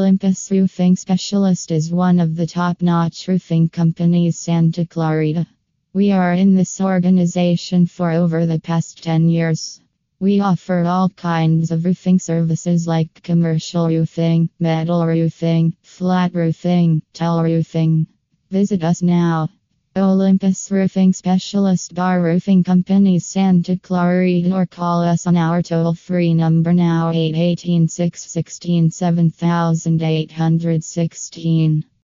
Olympus Roofing Specialist is one of the top notch roofing companies Santa Clarita. We are in this organization for over the past 10 years. We offer all kinds of roofing services like commercial roofing, metal roofing, flat roofing, tile roofing. Visit us now. Olympus Roofing Specialist Bar Roofing Company Santa Clarita or call us on our toll free number now 818 616 7816.